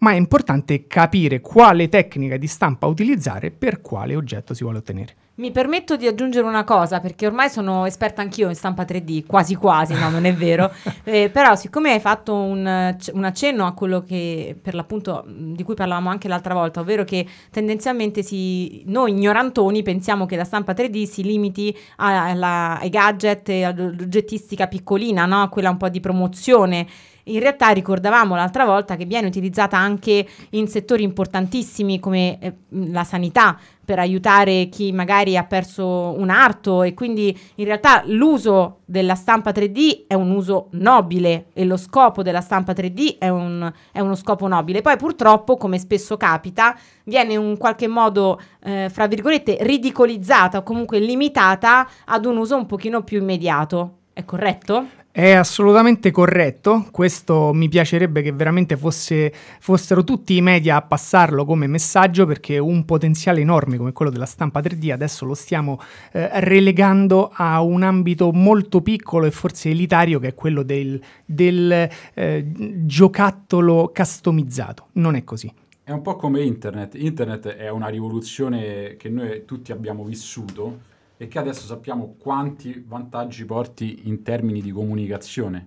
ma è importante capire quale tecnica di stampa utilizzare per quale oggetto si vuole ottenere. Mi permetto di aggiungere una cosa, perché ormai sono esperta anch'io in stampa 3D, quasi quasi, no, non è vero. eh, però, siccome hai fatto un, un, accenno a quello che per l'appunto di cui parlavamo anche l'altra volta, ovvero che tendenzialmente si, noi ignorantoni pensiamo che la stampa 3D si limiti alla, ai gadget e all'oggettistica piccolina, no? quella un po' di promozione in realtà ricordavamo l'altra volta che viene utilizzata anche in settori importantissimi come eh, la sanità per aiutare chi magari ha perso un arto e quindi in realtà l'uso della stampa 3D è un uso nobile e lo scopo della stampa 3D è, un, è uno scopo nobile. Poi purtroppo, come spesso capita, viene in qualche modo, eh, fra virgolette, ridicolizzata o comunque limitata ad un uso un pochino più immediato. È corretto? È assolutamente corretto, questo mi piacerebbe che veramente fosse, fossero tutti i media a passarlo come messaggio perché un potenziale enorme come quello della stampa 3D adesso lo stiamo eh, relegando a un ambito molto piccolo e forse elitario che è quello del, del eh, giocattolo customizzato. Non è così. È un po' come internet. Internet è una rivoluzione che noi tutti abbiamo vissuto e che adesso sappiamo quanti vantaggi porti in termini di comunicazione.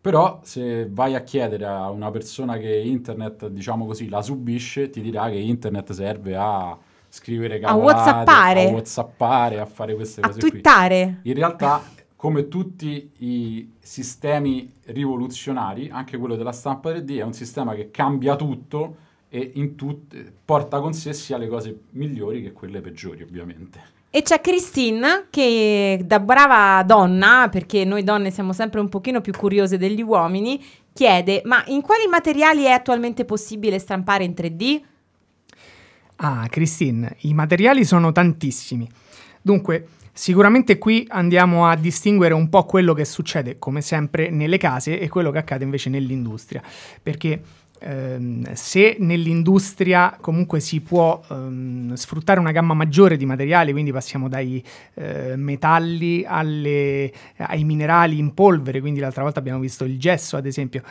Però se vai a chiedere a una persona che internet, diciamo così, la subisce, ti dirà che internet serve a scrivere cavolate, a whatsappare, a, whatsappare, a fare queste a cose twittare. qui. In realtà, come tutti i sistemi rivoluzionari, anche quello della stampa 3D è un sistema che cambia tutto e tut- porta con sé sia le cose migliori che quelle peggiori, ovviamente. E c'è Christine che da brava donna, perché noi donne siamo sempre un pochino più curiose degli uomini, chiede ma in quali materiali è attualmente possibile stampare in 3D? Ah, Christine, i materiali sono tantissimi. Dunque, Sicuramente qui andiamo a distinguere un po' quello che succede, come sempre, nelle case e quello che accade invece nell'industria, perché ehm, se nell'industria comunque si può ehm, sfruttare una gamma maggiore di materiali, quindi passiamo dai eh, metalli alle, ai minerali in polvere, quindi l'altra volta abbiamo visto il gesso ad esempio,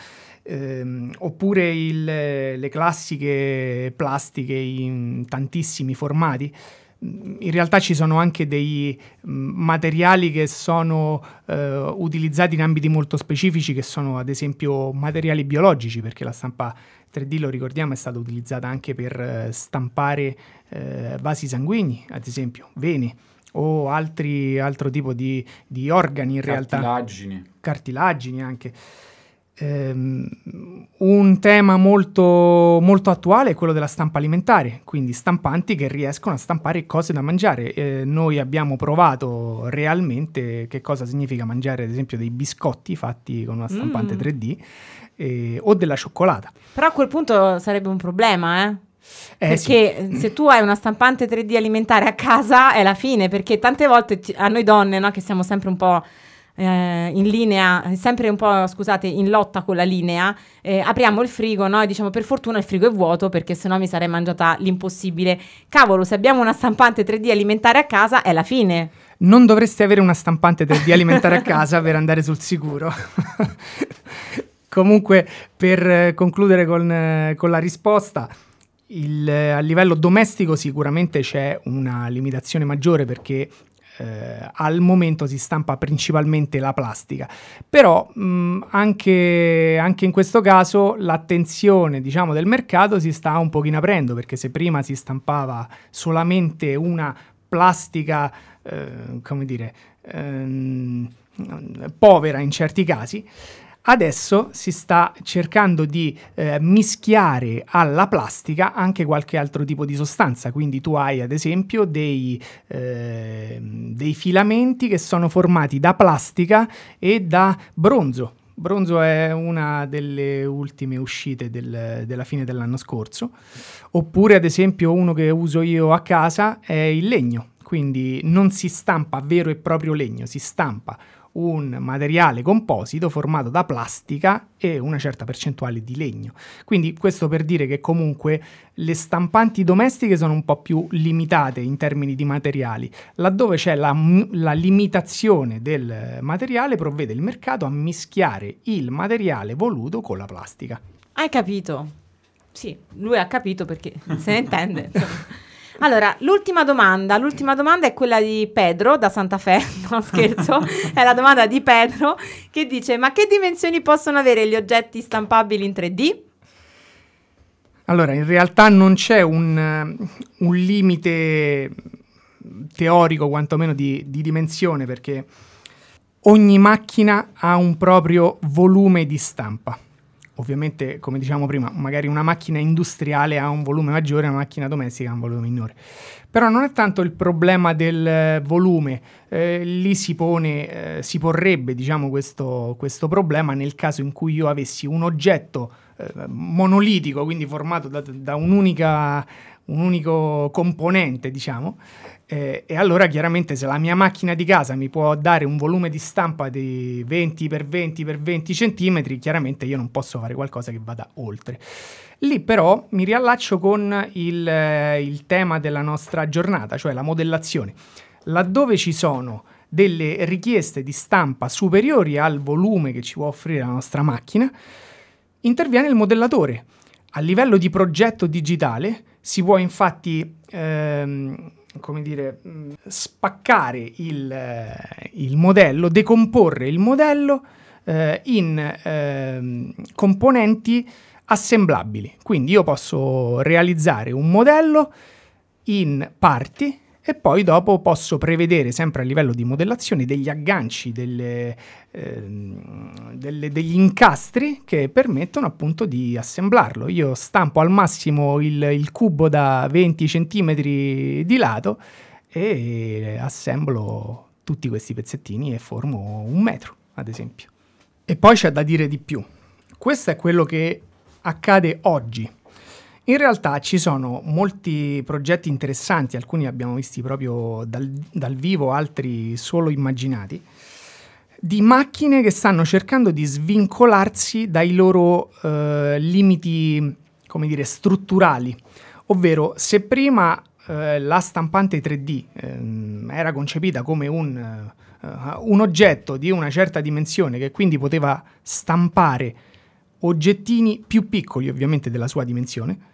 ehm, oppure il, le classiche plastiche in tantissimi formati in realtà ci sono anche dei mm, materiali che sono eh, utilizzati in ambiti molto specifici, che sono ad esempio materiali biologici, perché la stampa 3D, lo ricordiamo, è stata utilizzata anche per eh, stampare eh, vasi sanguigni, ad esempio, vene o altri, altro tipo di, di organi in Cartilagini. realtà. Cartilagini. Cartilagini anche. Um, un tema molto, molto, attuale è quello della stampa alimentare, quindi stampanti che riescono a stampare cose da mangiare. Eh, noi abbiamo provato realmente che cosa significa mangiare, ad esempio, dei biscotti fatti con una stampante mm. 3D eh, o della cioccolata. Però a quel punto sarebbe un problema, eh? Eh, perché sì. se tu hai una stampante 3D alimentare a casa è la fine, perché tante volte a noi donne, no, che siamo sempre un po' eh, in linea, sempre un po', scusate, in lotta con la linea, eh, apriamo il frigo no? e diciamo per fortuna il frigo è vuoto perché sennò mi sarei mangiata l'impossibile. Cavolo, se abbiamo una stampante 3D alimentare a casa è la fine. Non dovreste avere una stampante 3D alimentare a casa per andare sul sicuro. Comunque, per concludere con, eh, con la risposta, il, a livello domestico sicuramente c'è una limitazione maggiore perché eh, al momento si stampa principalmente la plastica, però mh, anche, anche, in questo caso l'attenzione diciamo, del mercato si sta un pochino aprendo perché se prima si stampava solamente una plastica, eh, come dire, ehm, povera in certi casi, Adesso si sta cercando di eh, mischiare alla plastica anche qualche altro tipo di sostanza, quindi tu hai ad esempio dei, eh, dei filamenti che sono formati da plastica e da bronzo, Bronzo è una delle ultime uscite del- della fine dell'anno scorso. Oppure, ad esempio, uno che uso io a casa è il legno. Quindi non si stampa vero e proprio legno, si stampa un materiale composito formato da plastica e una certa percentuale di legno. Quindi questo per dire che comunque le stampanti domestiche sono un po' più limitate in termini di materiali. Laddove c'è la, la limitazione del materiale provvede il mercato a mischiare il materiale voluto con la plastica. Hai capito? Sì, lui ha capito perché se ne intende. Allora, l'ultima domanda, l'ultima domanda è quella di Pedro da Santa Fe, no scherzo, è la domanda di Pedro che dice ma che dimensioni possono avere gli oggetti stampabili in 3D? Allora, in realtà non c'è un, eh, un limite teorico, quantomeno di, di dimensione, perché ogni macchina ha un proprio volume di stampa. Ovviamente, come diciamo prima, magari una macchina industriale ha un volume maggiore, una macchina domestica ha un volume minore. Però non è tanto il problema del eh, volume, eh, lì si pone, eh, si porrebbe, diciamo, questo, questo problema nel caso in cui io avessi un oggetto eh, monolitico, quindi formato da, da un'unica, un unico componente, diciamo, eh, e allora chiaramente se la mia macchina di casa mi può dare un volume di stampa di 20 x 20 x 20 cm, chiaramente io non posso fare qualcosa che vada oltre. Lì però mi riallaccio con il, eh, il tema della nostra giornata, cioè la modellazione. Laddove ci sono delle richieste di stampa superiori al volume che ci può offrire la nostra macchina, interviene il modellatore. A livello di progetto digitale si può infatti ehm, come dire, mh, spaccare il, eh, il modello, decomporre il modello eh, in ehm, componenti assemblabili. Quindi io posso realizzare un modello in parti e poi dopo posso prevedere sempre a livello di modellazione degli agganci, delle, ehm, delle- degli incastri che permettono appunto di assemblarlo. Io stampo al massimo il, il cubo da 20 cm di lato e assemblo tutti questi pezzettini e formo un metro, ad esempio. E poi c'è da dire di più. Questo è quello che accade oggi. In realtà ci sono molti progetti interessanti, alcuni abbiamo visti proprio dal, dal vivo, altri solo immaginati, di macchine che stanno cercando di svincolarsi dai loro eh, limiti, come dire, strutturali. Ovvero, se prima eh, la stampante 3D ehm, era concepita come un, eh, un oggetto di una certa dimensione che quindi poteva stampare oggettini più piccoli ovviamente della sua dimensione,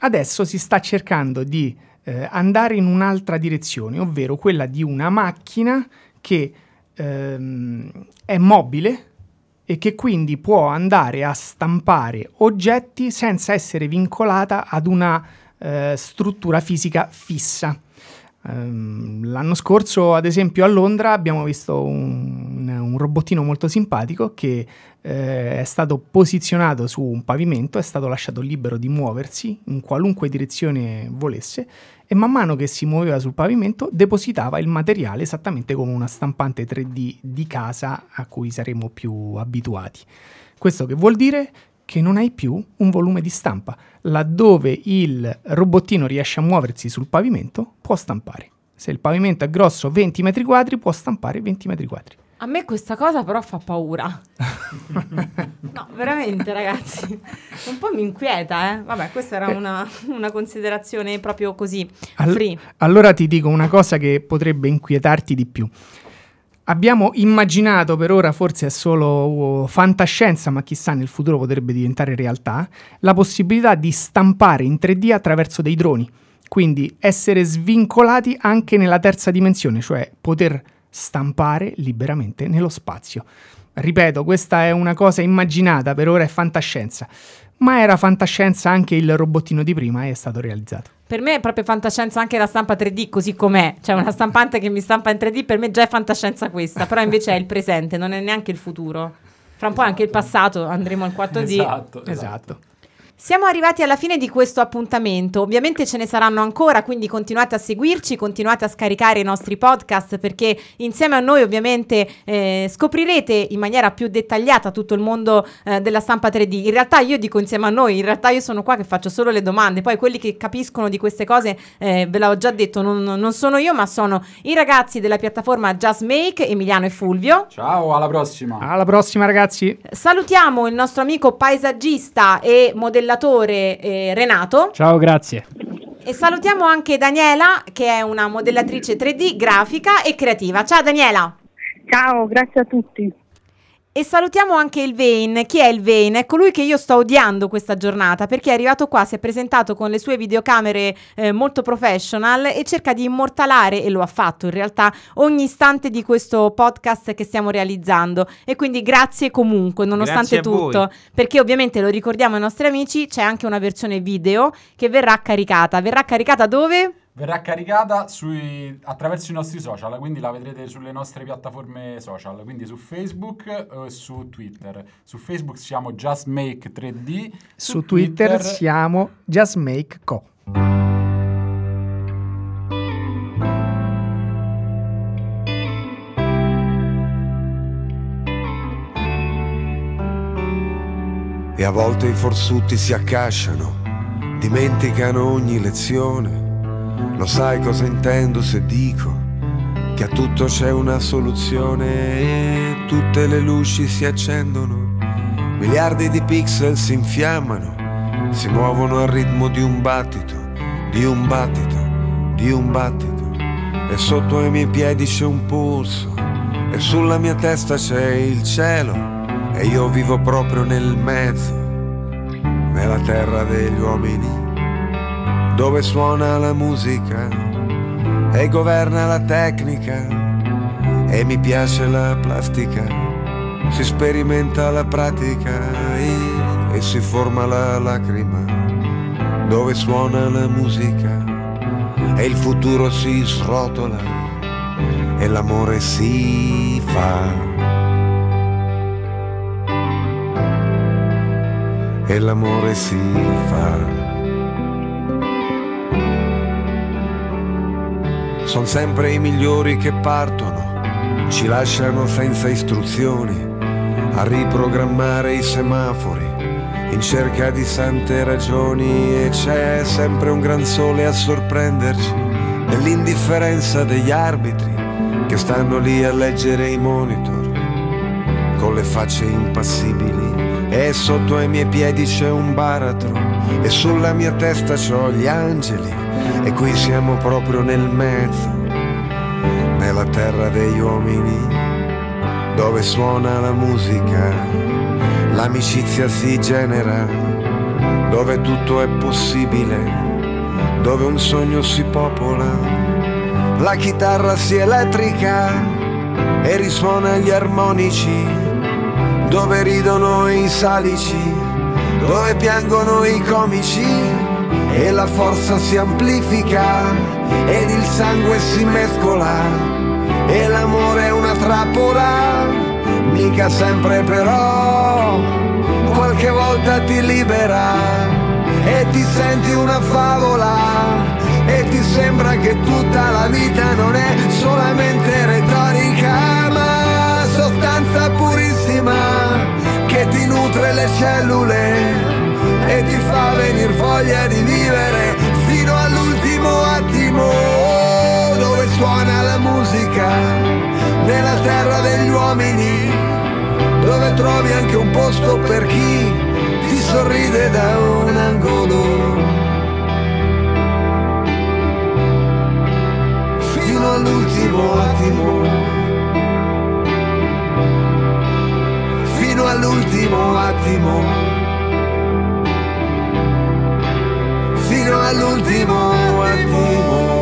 adesso si sta cercando di eh, andare in un'altra direzione, ovvero quella di una macchina che ehm, è mobile e che quindi può andare a stampare oggetti senza essere vincolata ad una eh, struttura fisica fissa. Ehm, l'anno scorso, ad esempio, a Londra abbiamo visto un, un robottino molto simpatico che eh, è stato posizionato su un pavimento, è stato lasciato libero di muoversi in qualunque direzione volesse e man mano che si muoveva sul pavimento depositava il materiale esattamente come una stampante 3D di casa a cui saremo più abituati. Questo che vuol dire che non hai più un volume di stampa. Laddove il robottino riesce a muoversi sul pavimento, può stampare. Se il pavimento è grosso 20 metri quadri, può stampare 20 metri quadri. A me questa cosa però fa paura. No, veramente ragazzi, un po' mi inquieta, eh. Vabbè, questa era una, una considerazione proprio così, All-. Allora ti dico una cosa che potrebbe inquietarti di più. Abbiamo immaginato per ora, forse è solo uh, fantascienza, ma chissà nel futuro potrebbe diventare realtà, la possibilità di stampare in 3D attraverso dei droni. Quindi essere svincolati anche nella terza dimensione, cioè poter stampare liberamente nello spazio. Ripeto, questa è una cosa immaginata, per ora è fantascienza, ma era fantascienza anche il robottino di prima e è stato realizzato. Per me è proprio fantascienza anche la stampa 3D così com'è, cioè una stampante che mi stampa in 3D, per me già è fantascienza questa, però invece è il presente, non è neanche il futuro. Fra un po' anche il passato, andremo al 4D. Esatto, esatto. Esatto. Siamo arrivati alla fine di questo appuntamento, ovviamente ce ne saranno ancora, quindi continuate a seguirci, continuate a scaricare i nostri podcast perché insieme a noi ovviamente eh, scoprirete in maniera più dettagliata tutto il mondo eh, della stampa 3D. In realtà io dico insieme a noi, in realtà io sono qua che faccio solo le domande, poi quelli che capiscono di queste cose, eh, ve l'ho già detto, non, non, sono io ma sono i ragazzi della piattaforma Just Make, Emiliano e Fulvio. Ciao, alla prossima. Alla prossima ragazzi. Salutiamo il nostro amico paesaggista e modellatore modellatore eh, Renato. Ciao, grazie. E salutiamo anche Daniela, che è una modellatrice 3D, grafica e creativa. Ciao Daniela. Ciao, grazie a tutti. E salutiamo anche il Vane. Chi è il Vane? È colui che io sto odiando questa giornata perché è arrivato qua, si è presentato con le sue videocamere eh, molto professional e cerca di immortalare, e lo ha fatto in realtà, ogni istante di questo podcast che stiamo realizzando. E quindi grazie comunque, nonostante grazie tutto, perché ovviamente lo ricordiamo ai nostri amici, c'è anche una versione video che verrà caricata. Verrà caricata dove? Verrà caricata sui, attraverso i nostri social, quindi la vedrete sulle nostre piattaforme social, quindi su Facebook e su Twitter. Su Facebook siamo Just Make 3D, su, su Twitter, Twitter siamo Just Make Co. E a volte i forsuti si accasciano, dimenticano ogni lezione lo sai cosa intendo se dico? Che a tutto c'è una soluzione e tutte le luci si accendono, miliardi di pixel si infiammano, si muovono al ritmo di un battito, di un battito, di un battito. E sotto ai miei piedi c'è un polso e sulla mia testa c'è il cielo e io vivo proprio nel mezzo, nella terra degli uomini dove suona la musica e governa la tecnica e mi piace la plastica, si sperimenta la pratica e, e si forma la lacrima, dove suona la musica e il futuro si srotola e l'amore si fa. E l'amore si fa. Sono sempre i migliori che partono, ci lasciano senza istruzioni a riprogrammare i semafori in cerca di sante ragioni e c'è sempre un gran sole a sorprenderci nell'indifferenza degli arbitri che stanno lì a leggere i monitor con le facce impassibili e sotto ai miei piedi c'è un baratro e sulla mia testa c'ho gli angeli e qui siamo proprio nel mezzo, nella terra degli uomini, dove suona la musica, l'amicizia si genera, dove tutto è possibile, dove un sogno si popola, la chitarra si elettrica e risuona gli armonici, dove ridono i salici, dove piangono i comici e la forza si amplifica ed il sangue si mescola e l'amore è una trappola, mica sempre però, qualche volta ti libera e ti senti una favola e ti sembra che tutta la vita non è solamente retorica ma sostanza purissima che ti nutre le cellule e ti fa venire voglia di vivere fino all'ultimo attimo. Dove suona la musica nella terra degli uomini dove trovi anche un posto per chi ti sorride da un angolo. Fino all'ultimo attimo. Fino all'ultimo attimo al último.